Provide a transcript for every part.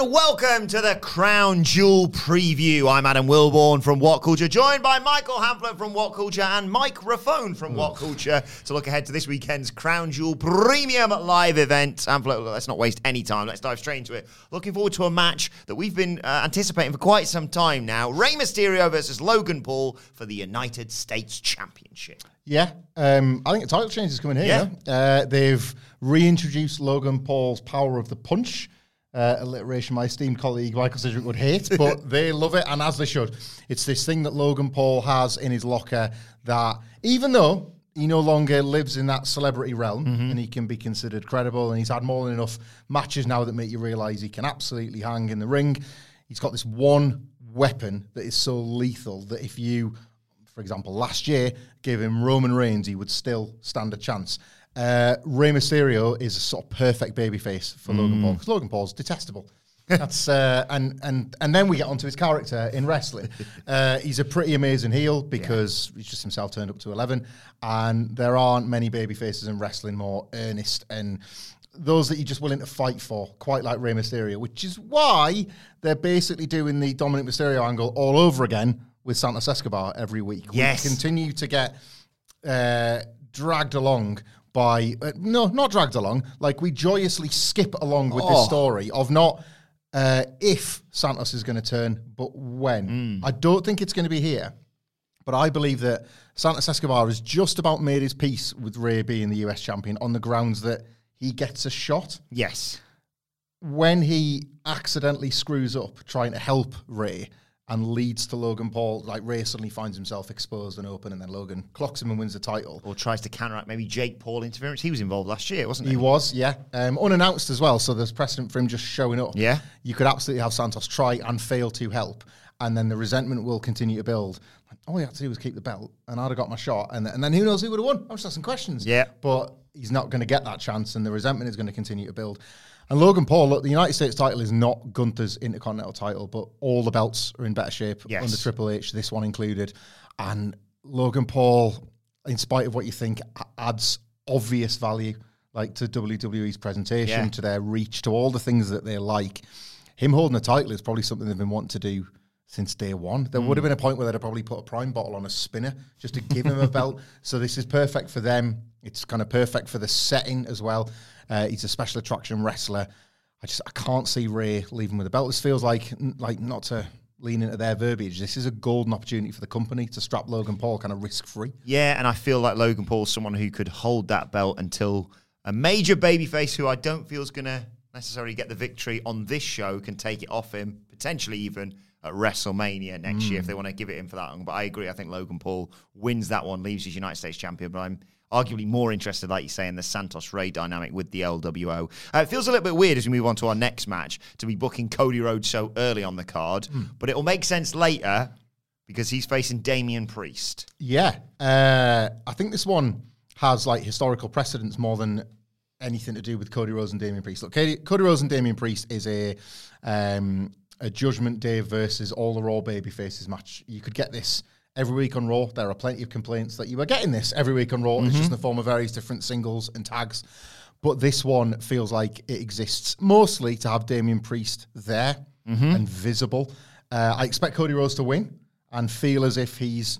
and welcome to the Crown Jewel preview. I'm Adam Wilbourn from What Culture, joined by Michael Hamflett from What Culture and Mike Raffone from What Culture to look ahead to this weekend's Crown Jewel Premium Live event. Hamflett, let's not waste any time. Let's dive straight into it. Looking forward to a match that we've been uh, anticipating for quite some time now. Rey Mysterio versus Logan Paul for the United States Championship. Yeah, um, I think the title change is coming here. Yeah. Uh, they've reintroduced Logan Paul's power of the punch. Uh, alliteration my esteemed colleague Michael Sidgwick would hate, but they love it, and as they should. It's this thing that Logan Paul has in his locker that, even though he no longer lives in that celebrity realm and he can be considered credible, and he's had more than enough matches now that make you realize he can absolutely hang in the ring, he's got this one weapon that is so lethal that if you for example, last year gave him Roman Reigns, he would still stand a chance. Uh, Rey Mysterio is a sort of perfect babyface for Logan Paul because Logan Paul's detestable. That's uh, and and and then we get onto his character in wrestling. Uh, he's a pretty amazing heel because he's just himself turned up to eleven, and there aren't many babyfaces in wrestling more earnest and those that you're just willing to fight for, quite like Rey Mysterio, which is why they're basically doing the Dominik Mysterio angle all over again with Santos Escobar every week. Yes. We continue to get uh, dragged along by, uh, no, not dragged along, like we joyously skip along with Oh. this story of not uh, if Santos is going to turn, but when. I don't think it's going to be here. But I believe that Santos Escobar has just about made his peace with Rey being the US champion on the grounds that he gets a shot. Yes. When he accidentally screws up trying to help Rey and leads to Logan Paul, like Rey suddenly finds himself exposed and open, and then Logan clocks him and wins the title. Or tries to counteract maybe Jake Paul interference. He was involved last year, wasn't he? He was, yeah. Um, unannounced as well, so there's precedent for him just showing up. Yeah. You could absolutely have Santos try and fail to help, and then the resentment will continue to build. All he had to do was keep the belt, and I'd have got my shot, and, and then who knows who would have won? I'm just asking questions. Yeah. But he's not going to get that chance, and the resentment is going to continue to build. And Logan Paul, look, the United States title is not Gunther's Intercontinental title, but all the belts are in better shape Yes. under Triple H, this one included. And Logan Paul, in spite of what you think, adds obvious value like to WWE's presentation, Yeah. to their reach, to all the things that they like. Him holding the title is probably something they've been wanting to do since day one. There would have been a point where they'd have probably put a prime bottle on a spinner just to give him a belt. So this is perfect for them. It's kind of perfect for the setting as well. Uh, he's a special attraction wrestler. I just I can't see Rey leaving with a belt. This feels like like not to lean into their verbiage. This is a golden opportunity for the company to strap Logan Paul kind of risk free. Yeah, and I feel like Logan Paul's someone who could hold that belt until a major babyface who I don't feel is going to necessarily get the victory on this show can take it off him, potentially even at WrestleMania next year if they want to give it him for that long. But I agree. I think Logan Paul wins that one, leaves as United States champion. But I'm arguably more interested, like you say, in the Santos Rey dynamic with the LWO. Uh, it feels a little bit weird as we move on to our next match to be booking Cody Rhodes so early on the card, but it will make sense later because he's facing Damian Priest. Yeah, uh, I think this one has like historical precedence more than anything to do with Cody Rhodes and Damian Priest. Look, Cody, Cody Rhodes and Damian Priest is a um, a Judgment Day versus all the Raw baby faces match. You could get this every week on Raw. There are plenty of complaints that you were getting this every week on Raw. It's just in the form of various different singles and tags. But this one feels like it exists mostly to have Damian Priest there and visible. Uh, I expect Cody Rhodes to win and feel as if he's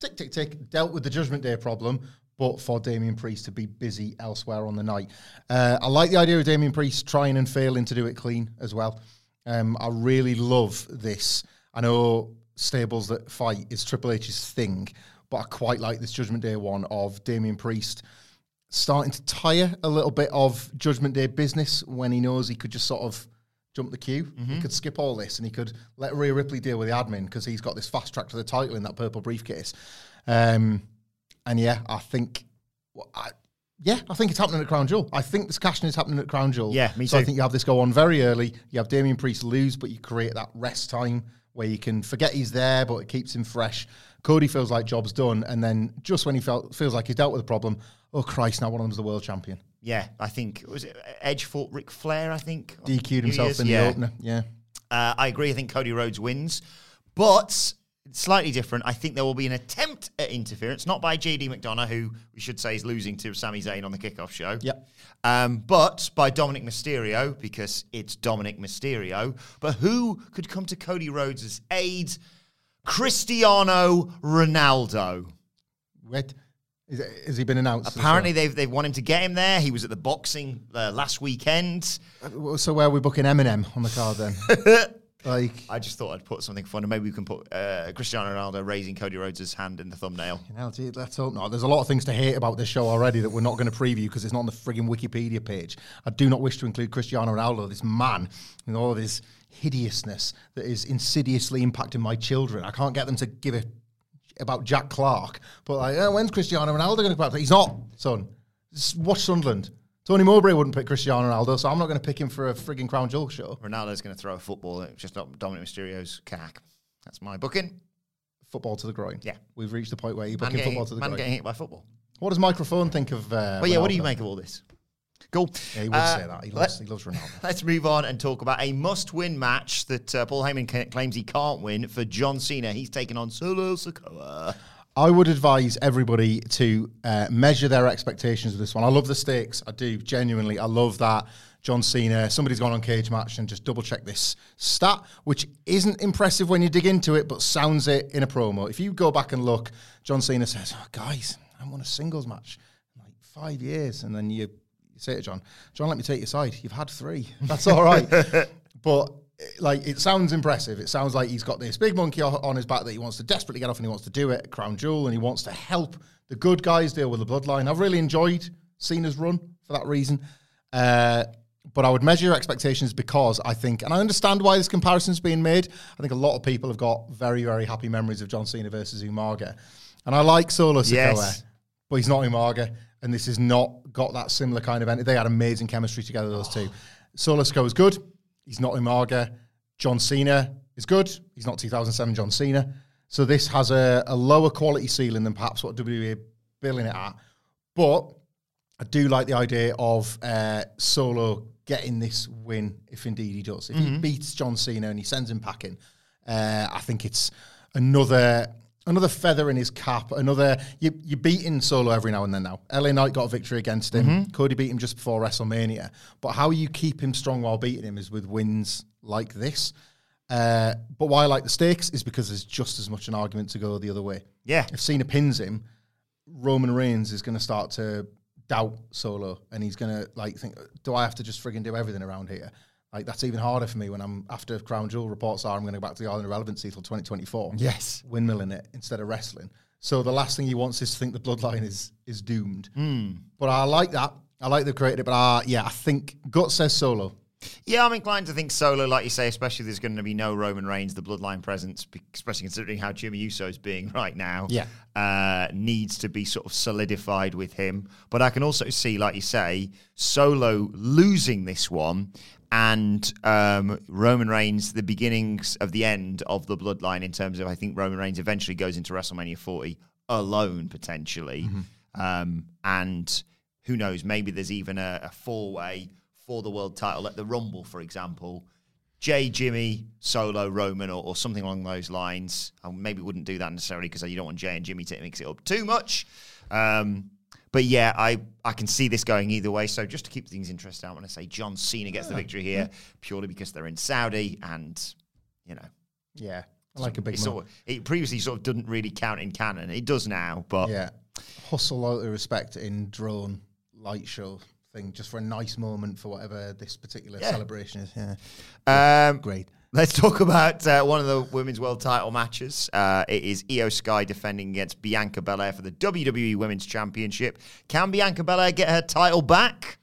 tick, tick, tick, dealt with the Judgment Day problem, but for Damian Priest to be busy elsewhere on the night. Uh, I like the idea of Damian Priest trying and failing to do it clean as well. Um, I really love this. I know stables that fight is Triple H's thing, but I quite like this Judgment Day one of Damian Priest starting to tire a little bit of Judgment Day business when he knows he could just sort of jump the queue. He could skip all this and he could let Rhea Ripley deal with the admin because he's got this fast track to the title in that purple briefcase. Um, and yeah, I think, well, I, yeah, I think it's happening at Crown Jewel. I think this cashing is happening at Crown Jewel. Yeah, me so I think you have this go on very early. You have Damian Priest lose, but you create that rest time where you can forget he's there, but it keeps him fresh. Cody feels like job's done, and then just when he felt feels like he's dealt with the problem, oh Christ, now one of them's the world champion. Yeah, I think was it Edge fought Ric Flair. I think DQ'd himself Year's? in yeah. the opener. Yeah. Uh, I agree. I think Cody Rhodes wins, but slightly different. I think there will be an attempt at interference, not by JD McDonagh, who we should say is losing to Sami Zayn on the kickoff show. Yep. Um, but by Dominik Mysterio, because it's Dominik Mysterio. But who could come to Cody Rhodes' aid? Cristiano Ronaldo. Wait, it, has he been announced? Apparently, they've they've wanted to get him there. He was at the boxing uh, last weekend. So where are we booking Eminem on the card then? like, I just thought I'd put something fun, and maybe we can put uh, Cristiano Ronaldo raising Cody Rhodes' hand in the thumbnail. you know, gee, let's hope not. There's a lot of things to hate about this show already that we're not going to preview because it's not on the frigging Wikipedia page. I do not wish to include Cristiano Ronaldo, this man, and all of his hideousness that is insidiously impacting my children. I can't get them to give a about Jack Clarke, but like, oh, when's Cristiano Ronaldo going to come back? He's not, son. Just watch Sunderland. Tony Mowbray wouldn't pick Cristiano Ronaldo, so I'm not going to pick him for a frigging Crown Jewel show. Ronaldo's going to throw a football at just not Dominik Mysterio's cack. That's my booking. Football to the groin. Yeah. We've reached the point where you're booking getting, football to the man groin. getting hit by football. What does Microphone think of? Uh, But yeah, what do you make of all this? Cool. Yeah, he would Uh, say that. He let- loves, he loves Ronaldo. Let's move on and talk about a must-win match that uh, Paul Heyman ca- claims he can't win for John Cena. He's taking on Solo Sikoa. I would advise everybody to uh, measure their expectations of this one. I love the stakes. I do genuinely. I love that John Cena. Somebody's gone on Cage Match and just double check this stat, which isn't impressive when you dig into it, but sounds it in a promo. If you go back and look, John Cena says, oh, "Guys, I won a singles match in like five years," and then you, you say to John, "John, let me take your side. You've had three. That's all right." But like it sounds impressive. It sounds like he's got this big monkey on his back that he wants to desperately get off, and he wants to do it at Crown Jewel, and he wants to help the good guys deal with the bloodline. I've really enjoyed Cena's run for that reason. Uh, but I would measure your expectations because I think, and I understand why this comparison's being made. I think a lot of people have got very, very happy memories of John Cena versus Umaga, and I like Solo Sikoa, Yes. but he's not Umaga, and this has not got that similar kind of. They had amazing chemistry together, those two. Solo Sikoa is good. He's not Umaga. John Cena is good. He's not 2007 John Cena. So this has a, a lower quality ceiling than perhaps what WWE are billing it at. But I do like the idea of uh, Solo getting this win if indeed he does. If he beats John Cena and he sends him packing, uh, I think it's another another feather in his cap. Another you you're beating Solo every now and then. Now LA Knight got a victory against him. Cody beat him just before WrestleMania. But how you keep him strong while beating him is with wins like this. Uh, but why I like the stakes is because there's just as much an argument to go the other way. Yeah. If Cena pins him, Roman Reigns is going to start to doubt Solo, and he's going to like think, "Do I have to just frigging do everything around here?" Like that's even harder for me when I'm after Crown Jewel reports are I'm going to go back to the Island of Relevancy till 2024. Yes. windmilling it instead of wrestling. So the last thing he wants is to think the bloodline is is doomed. Hmm. But I like that. I like they've created it. But uh, yeah, I think Gut says Solo. Yeah, I'm inclined to think Solo, like you say, especially if there's going to be no Roman Reigns, the bloodline presence, especially considering how Jimmy Uso is being right now. Yeah. Uh, needs to be sort of solidified with him. But I can also see, like you say, Solo losing this one and um, Roman Reigns, the beginnings of the end of the bloodline in terms of, I think Roman Reigns eventually goes into WrestleMania 40 alone, potentially. Um, and who knows, maybe there's even a, a four way for the world title at the Rumble, for example. Jey, Jimmy, Solo, Roman, or, or something along those lines. I maybe wouldn't do that necessarily because you don't want Jey and Jimmy to mix it up too much. Um, but yeah, I, I can see this going either way. So just to keep things interesting, I'm going to say John Cena gets the victory here purely because they're in Saudi and, you know, Yeah, I like a big it, sort of, it previously sort of didn't really count in canon. It does now, but Yeah, hustle out of respect in drone light show thing just for a nice moment for whatever this particular Yeah. celebration is. Yeah, um, great. Let's talk about uh, one of the women's world title matches. Uh, it is Iyo Sky defending against Bianca Belair for the WWE Women's Championship. Can Bianca Belair get her title back?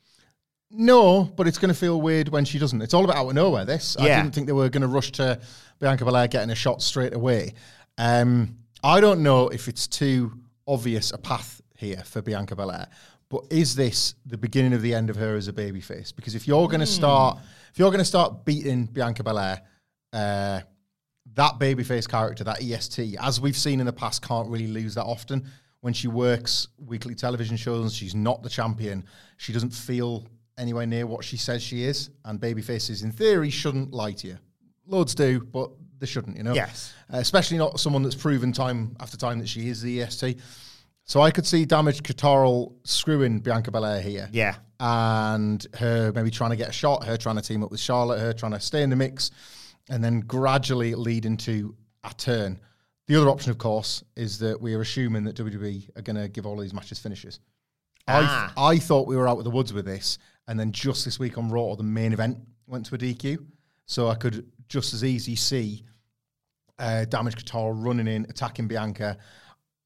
No, but it's going to feel weird when she doesn't. It's all about out of nowhere. This I didn't think they were going to rush to Bianca Belair getting a shot straight away. Um, I don't know if it's too obvious a path here for Bianca Belair, but is this the beginning of the end of her as a babyface? Because if you're going to start, if you're going to start beating Bianca Belair, uh, that babyface character, that EST, as we've seen in the past, can't really lose that often. When she works weekly television shows, she's not the champion. She doesn't feel anywhere near what she says she is. And babyfaces, in theory, shouldn't lie to you. Loads do, but they shouldn't, you know? Yes. Uh, especially not someone that's proven time after time that she is the EST. So I could see Damage CTRL screwing Bianca Belair here Yeah. and her maybe trying to get a shot, her trying to team up with Charlotte, her trying to stay in the mix, and then gradually lead into a turn. The other option, of course, is that we are assuming that WWE are going to give all of these matches finishes. Ah. I, I thought we were out of the woods with this, and then just this week on Raw, the main event went to a DQ. So I could just as easy see uh, Damage CTRL running in, attacking Bianca.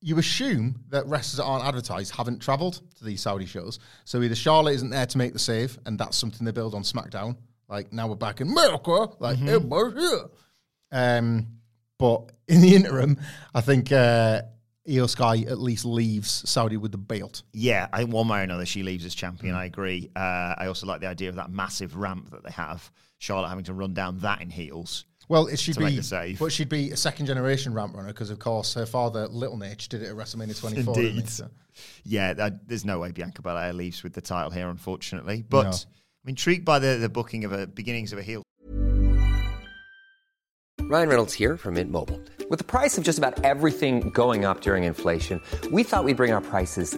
You assume that wrestlers that aren't advertised haven't travelled to these Saudi shows. So either Charlotte isn't there to make the save, and that's something they build on SmackDown. Like now we're back in America, like everybody's here. Um, but in the interim, I think uh, Iyo Sky at least leaves Saudi with the belt. Yeah, I think one way or another she leaves as champion. I agree. Uh, I also like the idea of that massive ramp that they have. Charlotte having to run down that in heels. Well, it should be, but she'd be a second generation ramp runner because, of course, her father Little Nate did it at WrestleMania 24. Indeed. So- Yeah, that, there's no way Bianca Belair leaves with the title here, unfortunately. But No. I'm intrigued by the, the booking of a beginnings of a heel. Ryan Reynolds here from Mint Mobile. With the price of just about everything going up during inflation, we thought we'd bring our prices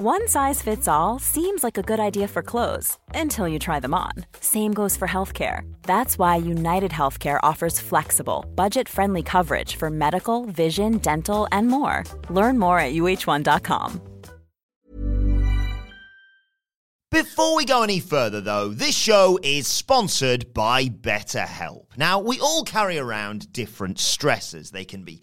One size fits all seems like a good idea for clothes until you try them on. Same goes for healthcare. That's why United Healthcare offers flexible, budget friendly coverage for medical, vision, dental, and more. Learn more at uh1.com. Before we go any further, though, this show is sponsored by BetterHelp. Now, we all carry around different stressors. They can be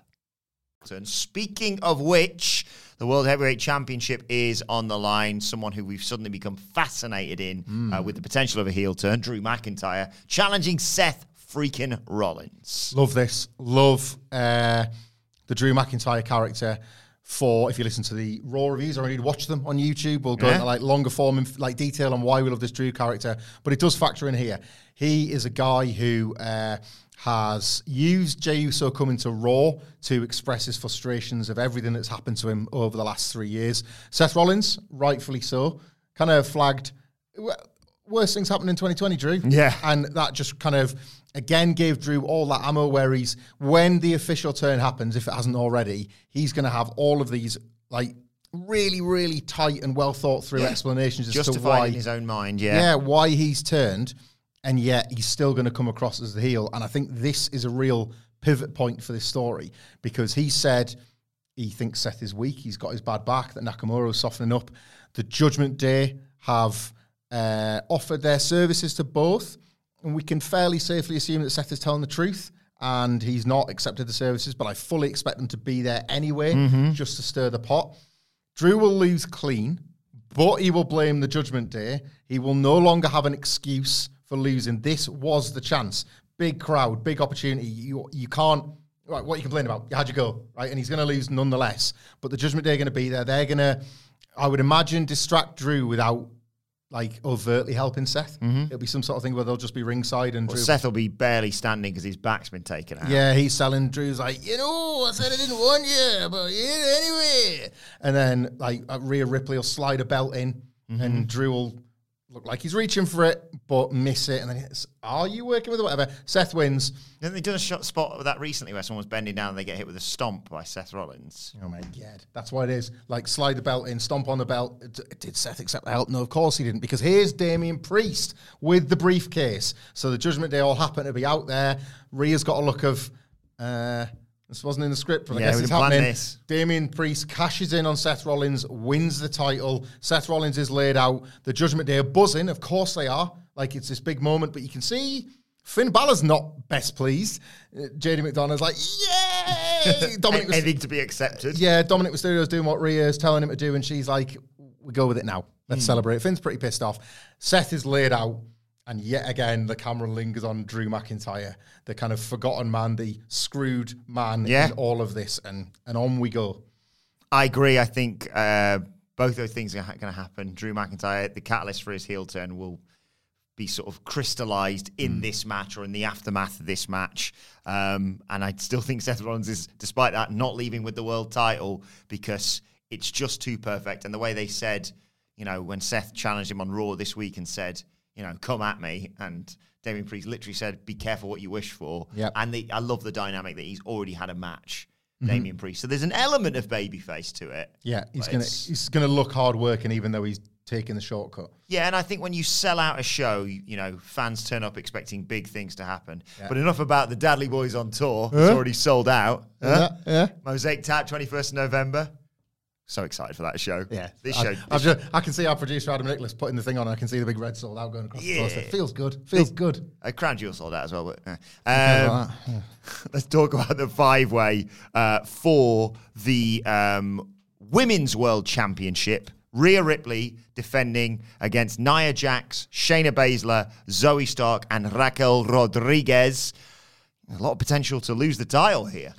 And speaking of which, the World Heavyweight Championship is on the line. Someone who we've suddenly become fascinated in uh, with the potential of a heel turn, Drew McIntyre, challenging Seth freaking Rollins. Love this. Love uh, the Drew McIntyre character. For if you listen to the Raw reviews or indeed watch them on YouTube, we'll go Yeah. into like longer form, inf- like detail on why we love this Drew character. But it does factor in here. He is a guy who uh, has used Jey Uso coming to Raw to express his frustrations of everything that's happened to him over the last three years. Seth Rollins, rightfully so, kind of flagged. Worst things happened in 2020, Drew. Yeah. And that just kind of again gave Drew all that ammo where he's when the official turn happens, if it hasn't already, he's gonna have all of these like really, really tight and well thought through explanations as to why in his own mind, yeah. yeah. why he's turned, and yet he's still going to come across as the heel. And I think this is a real pivot point for this story because he said he thinks Seth is weak. He's got his bad back. That Nakamura Nakamura's softening up. The Judgment Day have uh, offered their services to both, and we can fairly safely assume that Seth is telling the truth. And he's not accepted the services, but I fully expect them to be there anyway, just to stir the pot. Drew will lose clean, but he will blame the judgment day. He will no longer have an excuse for losing. This was the chance. Big crowd, big opportunity. You you can't right, what are you complaining about? You go? Right. And he's gonna lose nonetheless. But the judgment day are gonna be there. They're gonna I would imagine distract Drew without like overtly helping Seth. It'll be some sort of thing where they'll just be ringside and Well, Drew Seth will be barely standing because his back's been taken out. yeah, he's selling. Drew's like, you know, I said I didn't want you, but yeah, anyway. And then like uh, Rhea Ripley will slide a belt in, and Drew will look like he's reaching for it, but miss it. And then it's, are you working with it? Whatever. Seth wins. Haven't they done a shot spot with that recently where someone was bending down and they get hit with a stomp by Seth Rollins? Oh my god, that's what it is. Like slide the belt in, stomp on the belt. Did Seth accept the help? No, of course he didn't, because here's Damian Priest with the briefcase. So the Judgment Day all happen to be out there. Rhea's got a look of. Uh, this wasn't in the script, but I guess it's happening. this. Damian Priest cashes in on Seth Rollins, wins the title. Seth Rollins is laid out. The Judgment Day are buzzing. Of course they are. Like it's this big moment, but you can see Finn Balor's not best pleased. Uh, JD McDonagh's like, yay! Dominic was Anything to be accepted. yeah, Dominik Mysterio's doing what Rhea is telling him to do, and she's like, "We go with it now. Let's celebrate." Finn's pretty pissed off. Seth is laid out, and yet again the camera lingers on Drew McIntyre, the kind of forgotten man, the screwed man Yeah. in all of this, and and on we go. I agree. I think uh, both those things are ha- going to happen. Drew McIntyre, the catalyst for his heel turn, will be sort of crystallized in Hmm. this match or in the aftermath of this match. Um, and I still think Seth Rollins is, despite that, not leaving with the world title because it's just too perfect. And the way they said, you know, when Seth challenged him on Raw this week and said, you know, come at me, and Damian Priest literally said, "Be careful what you wish for." Yep. And the, I love the dynamic that he's already had a match. Mm-hmm. Damian Priest. So there's an element of babyface to it. Yeah, he's gonna it's- he's gonna look hard working, even though he's taking the shortcut. Yeah, and I think when you sell out a show, you, you know, fans turn up expecting big things to happen. But enough about the Dudley Boyz on tour. It's already sold out. Huh? yeah. Mosaic Tap, 21st of November. So excited for that show. Yeah, This I, show. This just, I can see our producer Adam Nicholas putting the thing on. I can see the big red sold out going across the Yeah. poster. Feels good. Feels good. Uh, Crown Jewel sold out as well. But, uh, um, let's talk about the five way uh, for the um, Women's World Championship. Rhea Ripley defending against Nia Jax, Shayna Baszler, Zoey Stark, and Raquel Rodriguez. A lot of potential to lose the title here.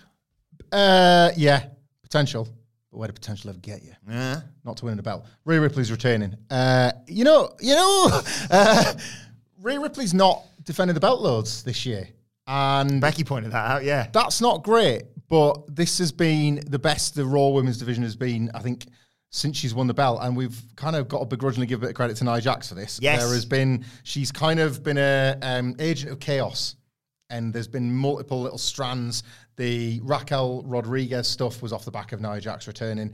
Uh, yeah, potential. But where the potential ever get you? Yeah. Not to win the belt. Rhea Ripley's retaining. Uh, you know, you know, uh, Rhea Ripley's not defending the belt loads this year, and Becky pointed that out, yeah. that's not great. But this has been the best the Raw Women's division has been, I think, since she's won the belt. And we've kind of got to begrudgingly give a bit of credit to Nia Jax for this. Yes. There has been, she's kind of been a um, agent of chaos. And there's been multiple little strands. The Raquel Rodriguez stuff was off the back of Nia Jax returning.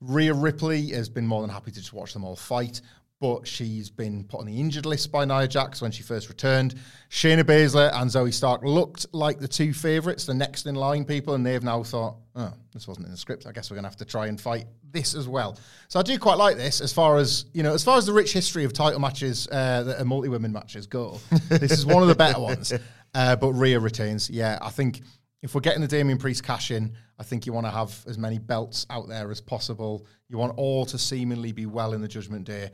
Rhea Ripley has been more than happy to just watch them all fight, but she's been put on the injured list by Nia Jax when she first returned. Shayna Baszler and Zoey Stark looked like the two favourites, the next in line people, and they've now thought, oh, this wasn't in the script. I guess we're going to have to try and fight this as well. So I do quite like this as far as, you know, as far as the rich history of title matches uh, that are multi-women matches go. this is one of the better ones. Uh, but Rhea retains. Yeah, I think if we're getting the Damian Priest cash in, I think you want to have as many belts out there as possible. You want all to seemingly be well in the Judgment Day.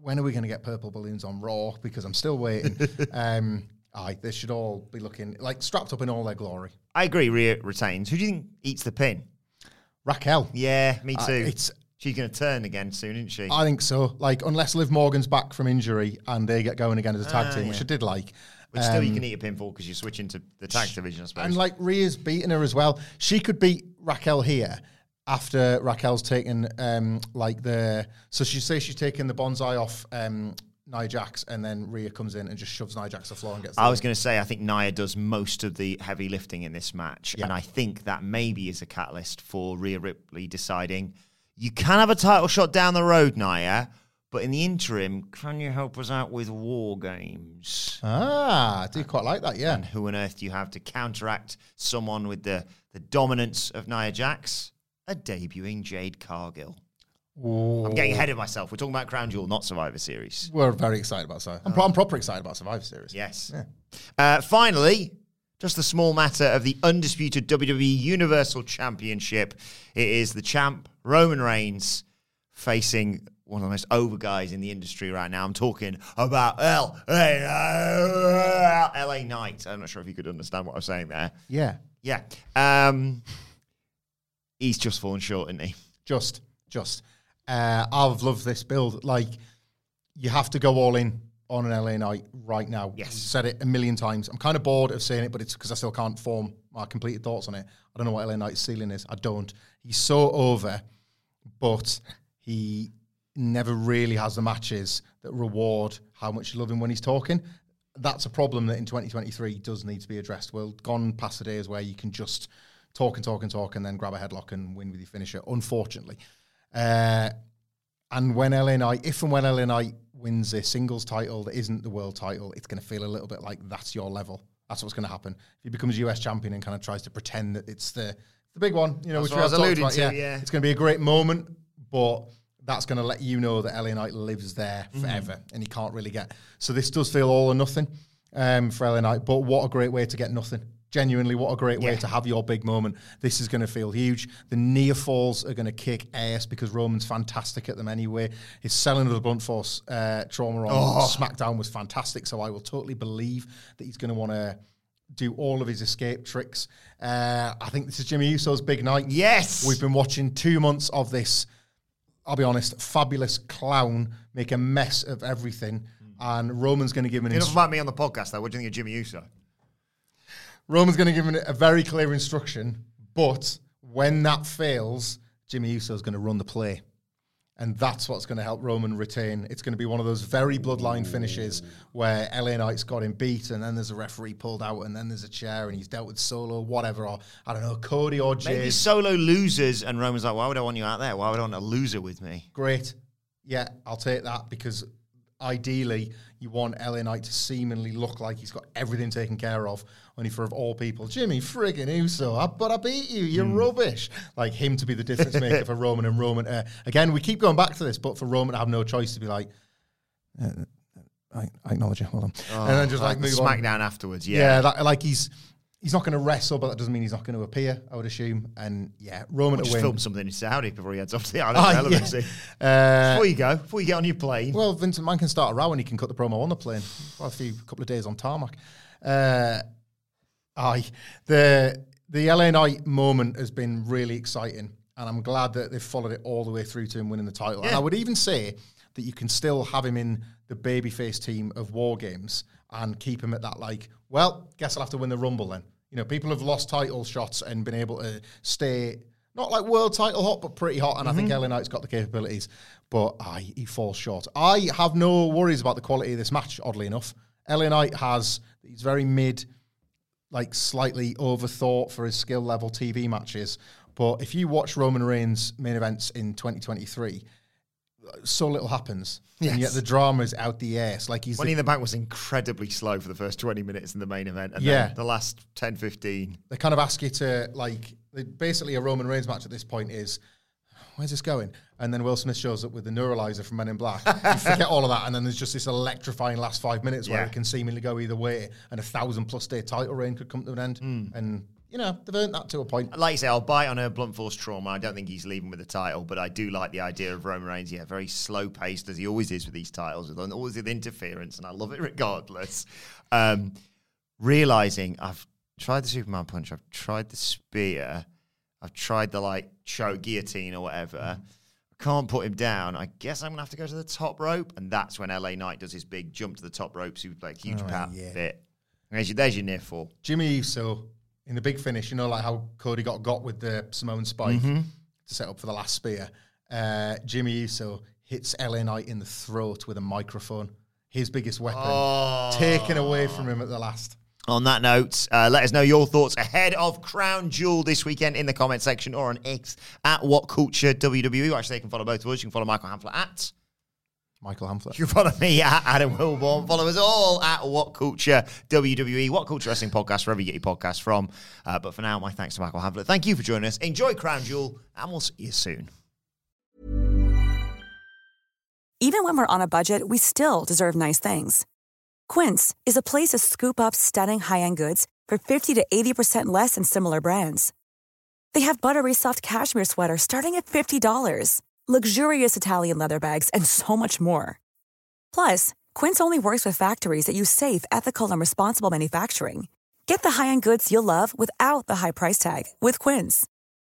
When are we going to get purple balloons on Raw? Because I'm still waiting. um, aye, they should all be looking like strapped up in all their glory. I agree, Rhea retains. Who do you think eats the pin? Raquel. Yeah, me Uh, too. it's- She's going to turn again soon, isn't she? I think so. Like, unless Liv Morgan's back from injury and they get going again as a tag Ah, team, which. I did like. But still, you Um, can eat a pinfall because you're switching to the tag division, I suppose. And like Rhea's beating her as well. She could beat Raquel here after Raquel's taken um like the so she say she's taking the banzai off um Nia Jax and then Rhea comes in and just shoves Nia Jax to the floor and gets I was going to say, I think Nia does most of the heavy lifting in this match. Yeah. And I think that maybe is a catalyst for Rhea Ripley deciding you can have a title shot down the road, Nia, but in the interim, can you help us out with War Games? Ah, I do quite like that, yeah. And who on earth do you have to counteract someone with the, the dominance of Nia Jax? A debuting Jade Cargill. I'm getting ahead of myself. We're talking about Crown Jewel, not Survivor Series. We're very excited about Survivor. I'm, pro- I'm proper excited about Survivor Series. Yes. Uh, finally, just the small matter of the undisputed WWE Universal Championship. It is the champ, Roman Reigns, facing one of the most over guys in the industry right now. I'm talking about L- LA Knight. I'm not sure if you could understand what I'm saying there. Yeah. Yeah. Um, he's just fallen short, isn't he? Just, just. Uh, I've loved this build. Like, you have to go all in on an LA Knight right now. Yes. We've said it a million times. I'm kind of bored of saying it, but it's because I still can't form my completed thoughts on it. I don't know what LA Knight's ceiling is. I don't. He's so over, but he never really has the matches that reward how much you love him when he's talking. That's a problem that in 2023 does need to be addressed. Well, gone past the days where you can just talk and talk and talk and then grab a headlock and win with your finisher, unfortunately. Uh, and when LA Knight, if and when LA Knight wins a singles title that isn't the world title, it's going to feel a little bit like that's your level. That's what's going to happen. If he becomes US champion and kind of tries to pretend that it's the the big one, you know, That's which I was alluding about, to, yeah. it's going to be a great moment, but that's going to let you know that LA Knight lives there Mm-hmm. forever, and he can't really get. So this does feel all or nothing um, for LA Knight, but what a great way to get nothing. Genuinely, what a great way Yeah. to have your big moment. This is going to feel huge. The near falls are going to kick ass because Roman's fantastic at them anyway. His selling of the blunt force uh, trauma on Oh. SmackDown was fantastic, so I will totally believe that he's going to want to do all of his escape tricks. Uh, I think this is Jimmy Uso's big night. Yes. We've been watching two months of this, I'll be honest, fabulous clown make a mess of everything. Hmm. And Roman's going to give him an Enough instru- about me on the podcast, though. What do you think of Jimmy Uso? Roman's going to give him a very clear instruction, but when that fails, Jimmy Uso is going to run the play. And that's what's going to help Roman retain. It's going to be one of those very bloodline finishes where LA Knight's got him beat, and then there's a referee pulled out, and then there's a chair, and he's dealt with Solo, whatever, or I don't know, Cody or Jey. Maybe solo loses, and Roman's like, why would I want you out there? Why would I want a loser with me? Great. Yeah, I'll take that because ideally you want LA Knight to seemingly look like he's got everything taken care of. Only for of all people, Jimmy friggin' Uso, I, but I beat you. You're rubbish. Like him to be the difference maker for Roman and Roman. Uh, again, we keep going back to this, but for Roman to have no choice to be like, uh, I, I acknowledge you. Hold on, and then just like, the move on. SmackDown afterwards, yeah. Yeah, that, like he's he's not going to wrestle, but that doesn't mean he's not going to appear. I would assume. And yeah, Roman to Just win. film something in Saudi before he heads off to the island of yeah. Uh, Before you go, before you get on your plane. Well, Vincent Mann can start a row and he can cut the promo on the plane. Well, a few couple of days on tarmac. Uh, aye, the the LA Knight moment has been really exciting, and I'm glad that they've followed it all the way through to him winning the title. And I would even say that you can still have him in the babyface team of War Games and keep him at that. Like, well, guess I'll have to win the Rumble then. You know, people have lost title shots and been able to stay not like world title hot, but pretty hot. And I think mm-hmm. LA Knight's got the capabilities, but aye, he falls short. I have no worries about the quality of this match. Oddly enough, LA Knight has he's very mid, like slightly overthought for his skill level TV matches. But if you watch Roman Reigns main events in 2023, so little happens, and yet the drama is out the ass. Like he's Money in the Bank was incredibly slow for the first 20 minutes in the main event. And Yeah. then the last 10, 15. they kind of ask you to like basically a Roman Reigns match at this point is where's this going? And then Will Smith shows up with the neuralizer from Men in Black. you forget all of that, and then there's just this electrifying last five minutes where Yeah. it can seemingly go either way, and a thousand plus day title reign could come to an end. Hmm. And you know they've earned that to a point. Like you say, I'll bite on a blunt force trauma. I don't think he's leaving with the title, but I do like the idea of Roman Reigns. Yeah, very slow paced as he always is with these titles, with always with interference, and I love it regardless. Um, realizing I've tried the Superman punch, I've tried the spear, I've tried the like choke guillotine or whatever. I can't put him down. I guess I'm gonna have to go to the top rope, and that's when LA Knight does his big jump to the top rope, suplex, huge Oh, pat yeah. fit. There's your, there's your near fall. Jimmy Uso in the big finish, you know, like how Cody got got with the Samoan spike Mm-hmm. to set up for the last spear. Uh, Jimmy Uso hits LA Knight in the throat with a microphone, his biggest weapon, Oh. taken away from him at the last. On that note, uh, let us know your thoughts ahead of Crown Jewel this weekend in the comment section or on X at What Culture WWE. Actually, you can follow both of us. You can follow Michael Hamflett at. Michael Hamflett. You follow me at Adam Wilbourn. Follow us all at What Culture WWE, What Culture Wrestling Podcast, wherever you get your podcasts from. Uh, but for now, my thanks to Michael Hamflett. Thank you for joining us. Enjoy Crown Jewel, and we'll see you soon. Even when we're on a budget, we still deserve nice things. Quince is a place to scoop up stunning high-end goods for 50 to 80% less than similar brands. They have buttery soft cashmere sweaters starting at $50, luxurious Italian leather bags, and so much more. Plus, Quince only works with factories that use safe, ethical, and responsible manufacturing. Get the high-end goods you'll love without the high price tag with Quince.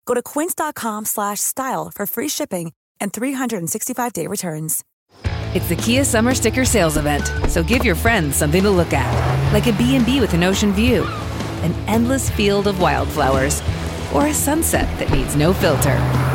Go to quince.com/style for free shipping and 365-day returns. It's the Kia Summer Sticker Sales Event, so give your friends something to look at, like a B&B with an ocean view, an endless field of wildflowers, or a sunset that needs no filter.